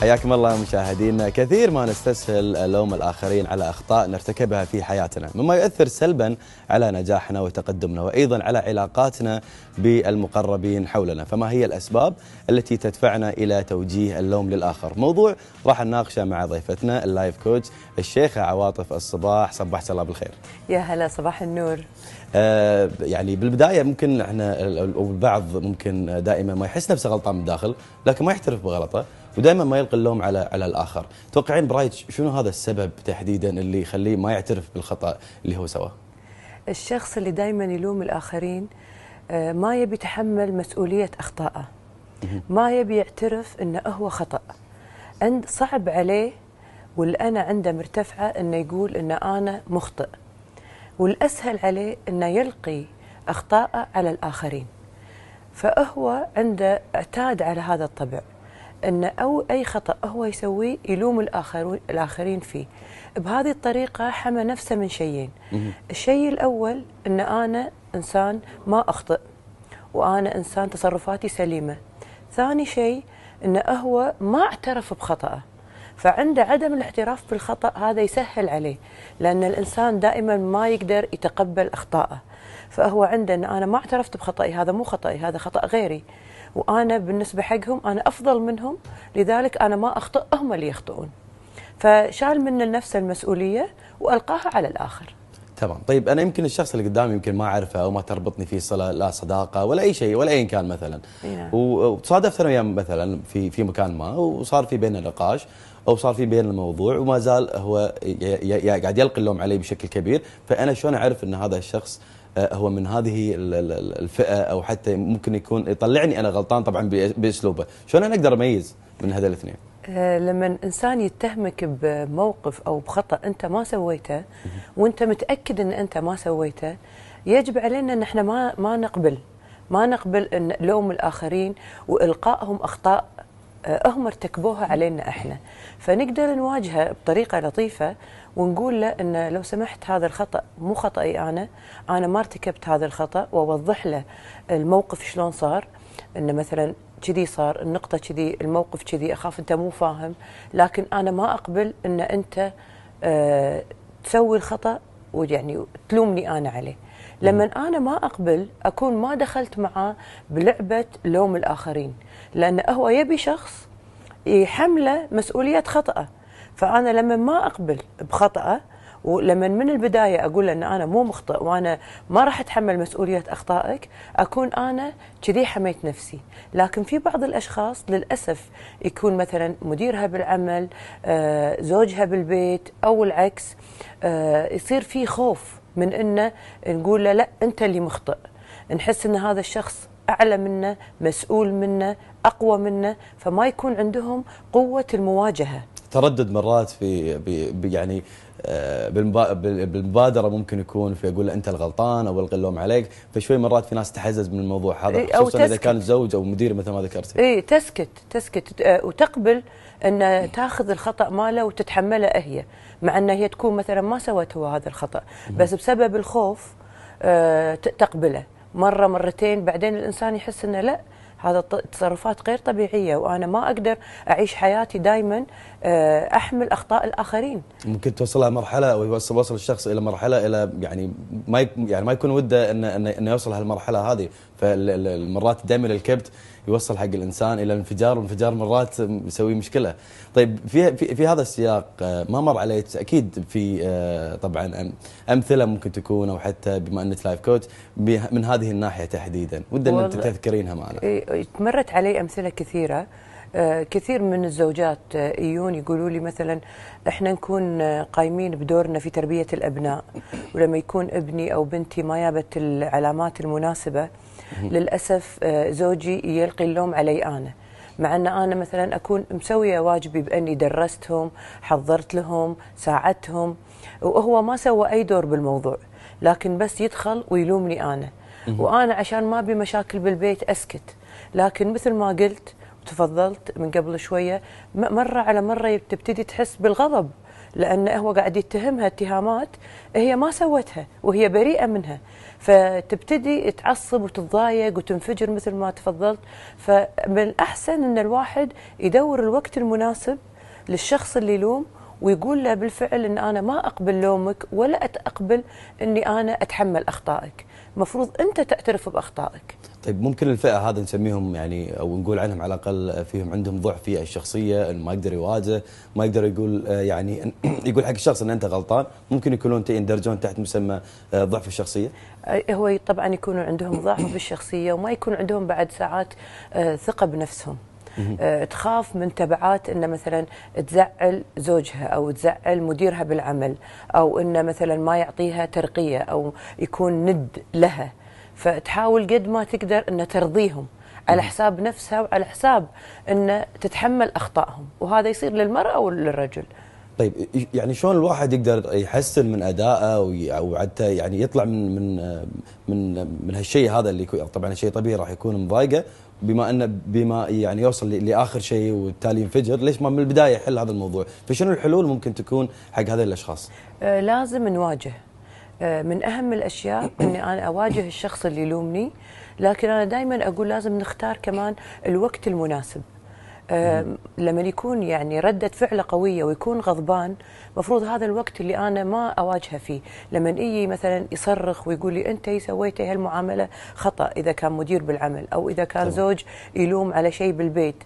حياكم الله مشاهدينا. كثير ما نستسهل لوم الآخرين على أخطاء نرتكبها في حياتنا مما يؤثر سلبا على نجاحنا وتقدمنا وأيضا على علاقاتنا بالمقربين حولنا. فما هي الأسباب التي تدفعنا إلى توجيه اللوم للآخر؟ موضوع راح نناقشه مع ضيفتنا اللايف كوتش الشيخة عواطف الصباح. صبحت الله بالخير. يا هلا صباح النور. آه يعني بالبداية ممكن إحنا البعض ممكن دائما ما يحس نفسه غلطان من الداخل لكن ما يعترف بغلطه. ودائما ما يلقي اللوم على على الآخر، توقعين برايك شنو هذا السبب تحديدا اللي يخليه ما يعترف بالخطأ اللي هو سواه؟ الشخص اللي دائما يلوم الآخرين آه، ما يبي يتحمل مسؤولية أخطائه. ما يبي يعترف إنه هو خطأ. عند صعب عليه والأنا عنده مرتفعة إنه يقول ان أنا مخطئ. والأسهل عليه إنه يلقي أخطاءه على الآخرين. فهو عنده اعتاد على هذا الطبع. أن أو أي خطأ هو يسويه يلوم الاخرين الآخرين فيه. بهذه الطريقة حمى نفسه من شيئين. الشيء الأول أن أنا إنسان ما أخطئ وأنا إنسان تصرفاتي سليمة. ثاني شيء أن هو ما اعترف بخطأه. فعنده عدم الاعتراف بالخطأ هذا يسهل عليه لأن الإنسان دائما ما يقدر يتقبل أخطائه فهو عنده أن أنا ما اعترفت بخطأي هذا مو خطأي هذا خطأ غيري. وأنا بالنسبة حقهم أنا أفضل منهم لذلك أنا ما اخطئ هم اللي يخطئون. فشال من نفسه المسؤولية وألقاها على الآخر. تمام. طيب أنا يمكن الشخص اللي قدامي يمكن ما أعرفه أو ما تربطني فيه صله لا صداقة ولا أي شيء ولا اي كان مثلا. نعم. وتصادفت أنا وياه مثلا في في مكان ما وصار في بيننا نقاش أو صار في بيننا الموضوع وما زال هو قاعد يلقي اللوم علي بشكل كبير. فأنا شلون أعرف إن هذا الشخص هو من هذه الفئة أو حتى ممكن يكون يطلعني أنا غلطان طبعا بأسلوبه، شلون أنا أقدر أميز من هذول الاثنين؟ آه، لما إنسان يتهمك بموقف أو بخطأ أنت ما سويته وأنت متأكد إن أنت ما سويته يجب علينا إن إحنا ما ما نقبل. ما نقبل إن لوم الآخرين وإلقائهم أخطاء آه، هم ارتكبوها علينا إحنا. فنقدر نواجهه بطريقة لطيفة ونقول له إن لو سمحت هذا الخطأ مو خطأي أنا أنا ما ارتكبت هذا الخطأ وأوضح له الموقف شلون صار. انه مثلا كذي صار النقطة كذي الموقف كذي أخاف أنت مو فاهم. لكن أنا ما أقبل أن أنت أه تسوي الخطأ ويعني تلومني أنا عليه. لما أنا ما أقبل أكون ما دخلت معاه بلعبة لوم الآخرين. لأن هو يبي شخص يحمله مسؤولية خطأه فأنا لما ما أقبل بخطأه ولما من البداية أقول له إن أنا مو مخطئ وأنا ما راح أتحمل مسؤولية أخطائك أكون أنا كذي حميت نفسي. لكن في بعض الأشخاص للأسف يكون مثلا مديرها بالعمل آه، زوجها بالبيت أو العكس آه، يصير في خوف. من إنه نقول له لا أنت اللي مخطئ. نحس إن هذا الشخص أعلى منا مسؤول منا أقوى منا فما يكون عندهم قوة المواجهة. تردد مرات في يعني بالمبادرة ممكن يكون في أقول له أنت الغلطان أو القي اللوم عليك فشوي مرات في ناس تحزز من الموضوع هذا خصوصا إذا كان زوج أو مدير مثل ما ذكرتي. اي تسكت تسكت آه، وتقبل أن تاخذ الخطأ ماله وتتحمله هي مع ان هي تكون مثلا ما سوت هو هذا الخطأ بس بسبب الخوف آه، تقبله. مرة مرتين بعدين الإنسان يحس إنه لا هذا تصرفات غير طبيعية وأنا ما أقدر أعيش حياتي دائما آه، أحمل أخطاء الآخرين. ممكن توصلها مرحلة أو يوصل وصل الشخص إلى مرحلة إلى يعني ما يعني ما يكون وده انه انه يوصل هالمرحلة هذه. فالمرات دائما الكبت يوصل حق الإنسان إلى الانفجار والانفجار مرات يسوي مشكلة. طيب في في, في هذا السياق آه، ما مر عليك؟ أكيد في آه، طبعا أمثلة ممكن تكون أو حتى بما أنك لايف كوتش من هذه الناحية تحديدا. ودنا ان تذكرينها معنا. مرت علي أمثلة كثيرة. آه، كثير من الزوجات يجون يقولوا لي مثلا إحنا نكون قايمين بدورنا في تربية الأبناء ولما يكون ابني أو بنتي ما جابت العلامات المناسبة للأسف آه، زوجي يلقي اللوم علي أنا. مع إن أنا مثلا أكون مسوية واجبي بأني درستهم حضرت لهم ساعدتهم وهو ما سوى أي دور بالموضوع لكن بس يدخل ويلومني أنا. وأنا عشان ما أبي مشاكل بالبيت أسكت لكن مثل ما قلت وتفضلت من قبل شوية مرة على مرة تبتدي تحس بالغضب لأن هو قاعد يتهمها اتهامات هي ما سوتها وهي بريئة منها. فتبتدي تعصب وتتضايق وتنفجر مثل ما تفضلت. فمن الأحسن إن الواحد يدور الوقت المناسب للشخص اللي يلوم ويقول له بالفعل إن أنا ما أقبل لومك ولا اقبل إني أنا أتحمل أخطائك. المفروض انت تعترف بأخطائك. طيب ممكن الفئة هذا نسميهم يعني أو نقول عنهم على الأقل فيهم عندهم ضعف في الشخصية إنه ما يقدر يواجه ما يقدر يقول آه، يعني يقول حق الشخص إن أنت غلطان. ممكن يكونون يندرجون تحت مسمى آه، ضعف الشخصية. هو طبعا يكونوا عندهم ضعف بالشخصية وما يكون عندهم بعد ساعات آه، ثقة بنفسهم. تخاف من تبعات إن مثلا تزعل زوجها أو تزعل مديرها بالعمل أو إن مثلا ما يعطيها ترقية أو يكون ند لها. فتحاول قد ما تقدر إن ترضيهم على حساب نفسها وعلى حساب إن تتحمل أخطائهم. وهذا يصير للمرأة وللرجل طيب يعني شلون الواحد يقدر يحسن من أدائه أو حتى يعني يطلع من من من من هالشيء هذا اللي طبعا شيء طبيعي راح يكون مضايقه بما انه بما يعني يوصل لآخر شيء وبالتالي ينفجر ليش ما من البداية يحل هذا الموضوع؟ فشنو الحلول ممكن تكون حق هذه الأشخاص؟ آه لازم نواجه. آه من أهم الأشياء إني أنا أواجه الشخص اللي يلومني لكن أنا دائما أقول لازم نختار كمان الوقت المناسب. لما يكون يعني ردة فعله قوية ويكون غضبان مفروض هذا الوقت اللي أنا ما أواجهه فيه. لما يجي مثلا يصرخ ويقول لي أنت سويتي هالمعاملة؟ خطأ إذا كان مدير بالعمل أو إذا كان زوج يلوم على شيء بالبيت.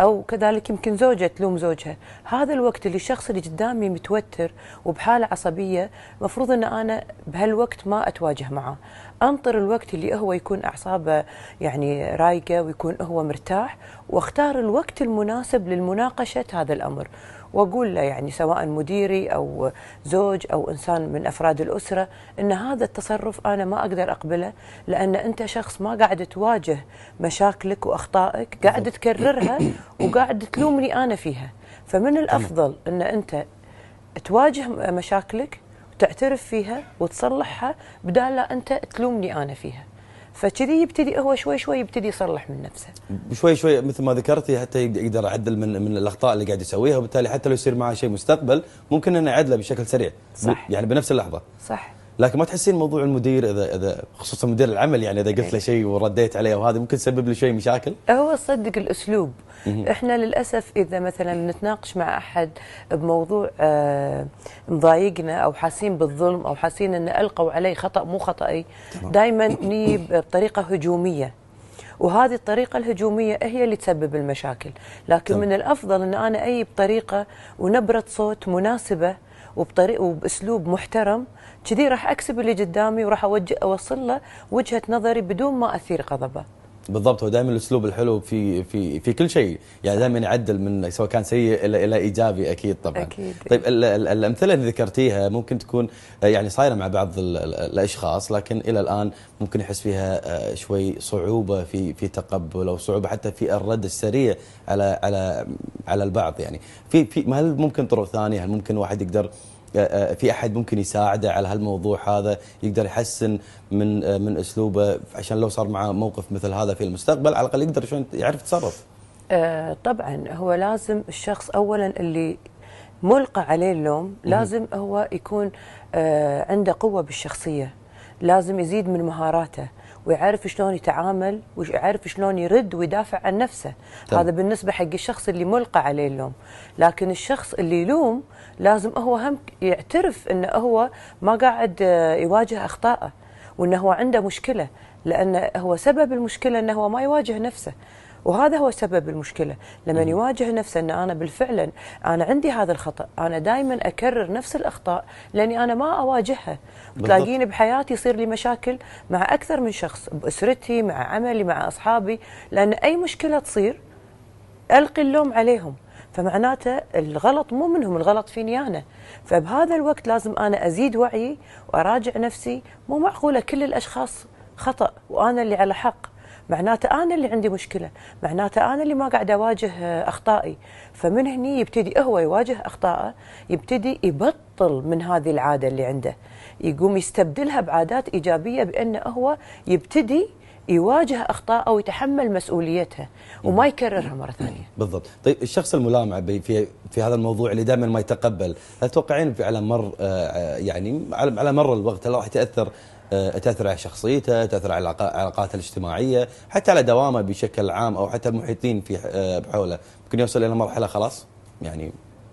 أو كذلك يمكن زوجة تلوم زوجها. هذا الوقت اللي الشخص اللي قدامي متوتر وبحالة عصبية مفروض إن أنا بهالوقت ما أتواجه معه. انطر الوقت اللي هو يكون أعصابه يعني رايقة ويكون هو مرتاح وأختار الوقت المناسب للمناقشة هذا الأمر. وأقول له يعني سواء مديري أو زوج أو إنسان من أفراد الأسرة إن هذا التصرف أنا ما أقدر أقبله لأن أنت شخص ما قاعد تواجه مشاكلك وأخطائك قاعد تكررها وقاعد تلومني أنا فيها. فمن الأفضل إن أنت تواجه مشاكلك وتعترف فيها وتصلحها بدال لا أنت تلومني أنا فيها. فكذي يبتدي هو شوي شوي يبتدي يصلح من نفسه. شوي شوي مثل ما ذكرتي حتى يقدر يعدل من من الأخطاء اللي قاعد يسويها وبالتالي حتى لو يصير معه شيء مستقبل ممكن إنه يعدله بشكل سريع. صح. يعني بنفس اللحظة. صح. لكن ما تحسين موضوع المدير إذا إذا خصوصا مدير العمل يعني إذا قلت له شيء ورديت عليه وهذا ممكن يسبب له شوي مشاكل؟ هو صدق الأسلوب. إحنا للأسف إذا مثلا نتناقش مع أحد بموضوع آه مضايقنا أو حاسين بالظلم أو حاسين إن ألقوا علي خطأ مو خطأي. دائما ني بطريقة هجومية. وهذه الطريقة الهجومية هي اللي تسبب المشاكل. لكن طبعا. من الأفضل أن أنا أي بطريقة ونبرة صوت مناسبة وبطريقة وبأسلوب محترم. كذي راح أكسب اللي قدامي وراح أوجه أوصل له وجهة نظري بدون ما أثير غضبه. بالضبط هو دائما الأسلوب الحلو في في في كل شيء. يعني دائما يعدل من سواء كان سيء إلى إلى إيجابي أكيد طبعا. أكيد. طيب الأمثلة اللي ذكرتيها ممكن تكون يعني صايرة مع بعض الأشخاص لكن إلى الآن ممكن يحس فيها آه، شوي صعوبة في في تقبل أو صعوبة حتى في الرد السريع على على على البعض يعني. في في هل ممكن طرق ثانية؟ هل ممكن واحد يقدر آه، آه، في أحد ممكن يساعده على هالموضوع هذا يقدر يحسن من آه، من أسلوبه عشان لو صار معه موقف مثل هذا في المستقبل على الأقل يقدر شلون يعرف يتصرف. آه طبعا هو لازم الشخص اولا اللي ملقى عليه اللوم لازم هو يكون آه عنده قوة بالشخصية لازم يزيد من مهاراته. ويعرف شلون يتعامل ويعرف شلون يرد ويدافع عن نفسه. طبعا. هذا بالنسبة حق الشخص اللي ملقى عليه اللوم. لكن الشخص اللي يلوم لازم هو هم يعترف انه هو ما قاعد آه، يواجه اخطائه وانه هو عنده مشكلة لأن هو سبب المشكلة انه هو ما يواجه نفسه. وهذا هو سبب المشكلة لما يواجه نفسه إن أنا بالفعل أنا عندي هذا الخطأ أنا دائما أكرر نفس الأخطاء لأني أنا ما أواجهها. تلاقيني بحياتي يصير لي مشاكل مع أكثر من شخص بأسرتي مع عملي مع أصحابي لأن أي مشكلة تصير ألقي اللوم عليهم. فمعناته الغلط مو منهم الغلط فيني أنا. فبهذا الوقت لازم أنا أزيد وعي وأراجع نفسي. مو معقولة كل الأشخاص خطأ وأنا اللي على حق. معناته أنا اللي عندي مشكلة معناته أنا اللي ما قاعد أواجه أخطائي. فمن هني يبتدي هو يواجه اخطائه يبتدي يبطل من هذه العادة اللي عنده. يقوم يستبدلها بعادات إيجابية بانه هو يبتدي يواجه اخطائه ويتحمل مسؤوليتها وما يكررها مرة ثانية. بالضبط. طيب الشخص الملامع في في هذا الموضوع اللي دائما ما يتقبل هل تتوقعين مر آه، يعني على على مر الوقت هل راح يتأثر آه، تأثر على شخصيته تأثر على علاقاته الاجتماعية حتى على دوامه بشكل عام أو حتى المحيطين في آه، بحوله. ممكن يوصل إلى مرحلة خلاص؟ يعني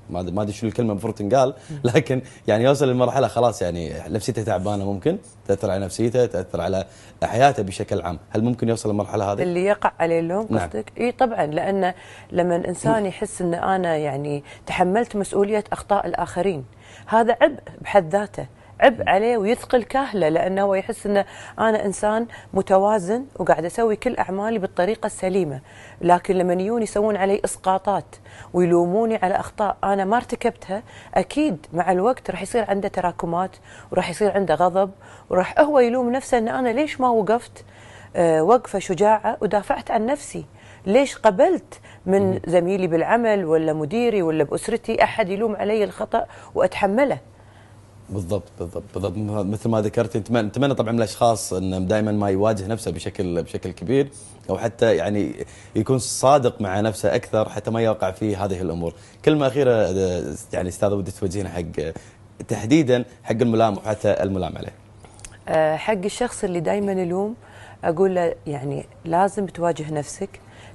ما ما أدري شو الكلمة المفروض تنقال لكن يعني يوصل لمرحله خلاص يعني نفسيته تعبانة ممكن تأثر على نفسيته تأثر على حياته بشكل عام. هل ممكن يوصل للمرحله هذه؟ اللي يقع عليه اللوم نعم. قصدك؟ إي طبعا لأن لما الإنسان يحس إن أنا يعني تحملت مسؤولية أخطاء الآخرين هذا عبء بحد ذاته. عبء عليه ويثقل كاهله لأنه هو يحس إنه أنا إنسان متوازن وقاعد أسوي كل أعمالي بالطريقة السليمة، لكن لما يجون يسوون علي إسقاطات ويلوموني على أخطاء أنا ما ارتكبتها، أكيد مع الوقت راح يصير عنده تراكمات وراح يصير عنده غضب وراح هو يلوم نفسه إن أنا ليش ما وقفت آه، وقفة شجاعة ودافعت عن نفسي. ليش قبلت من زميلي بالعمل ولا مديري ولا بأسرتي أحد يلوم علي الخطأ وأتحمله؟ بالضبط بالضبط بالضبط مثل ما ذكرت نتمنى نتمنى طبعا من الأشخاص انه دائما ما يواجه نفسه بشكل بشكل كبير أو حتى يعني يكون صادق مع نفسه أكثر حتى ما يوقع في هذه الأمور. كلمة أخيرة يعني استاذه ودي توجهينها حق تحديدا حق الملام وحتى الملام عليه. آه، حق الشخص اللي دائما يلوم أقول له يعني لازم تواجه نفسك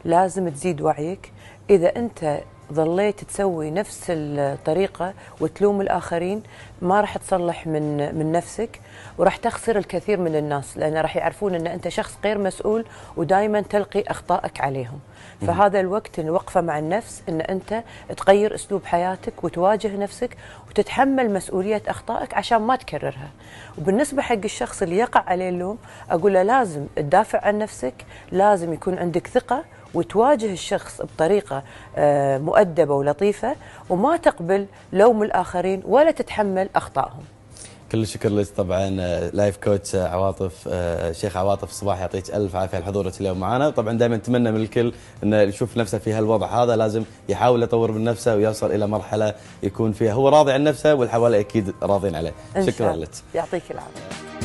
لازم تزيد وعيك إذا أنت ظليت تسوي نفس الطريقة وتلوم الآخرين ما راح تصلح من من نفسك وراح تخسر الكثير من الناس لأن راح يعرفون إن أنت شخص غير مسؤول ودائما تلقي أخطائك عليهم. فهذا الوقت الوقفة مع النفس إن أنت تغير أسلوب حياتك وتواجه نفسك وتتحمل مسؤولية أخطائك عشان ما تكررها. وبالنسبة حق الشخص اللي يقع عليه اللوم أقول له لازم تدافع عن نفسك لازم يكون عندك ثقة وتواجه الشخص بطريقة آه، مؤدبة ولطيفة وما تقبل لوم الآخرين ولا تتحمل أخطائهم. كل الشكر لك طبعا آه، لايف كوتش آه، عواطف شيخ عواطف صباح يعطيك ألف عافية على حضورك اليوم معنا طبعا دائما نتمنى من الكل انه يشوف نفسه في هالوضع هذا لازم يحاول يطور من نفسه ويوصل إلى مرحلة يكون فيها هو راضي عن نفسه واللي حواليه أكيد راضين عليه. شكرا. لك. يعطيك العافية.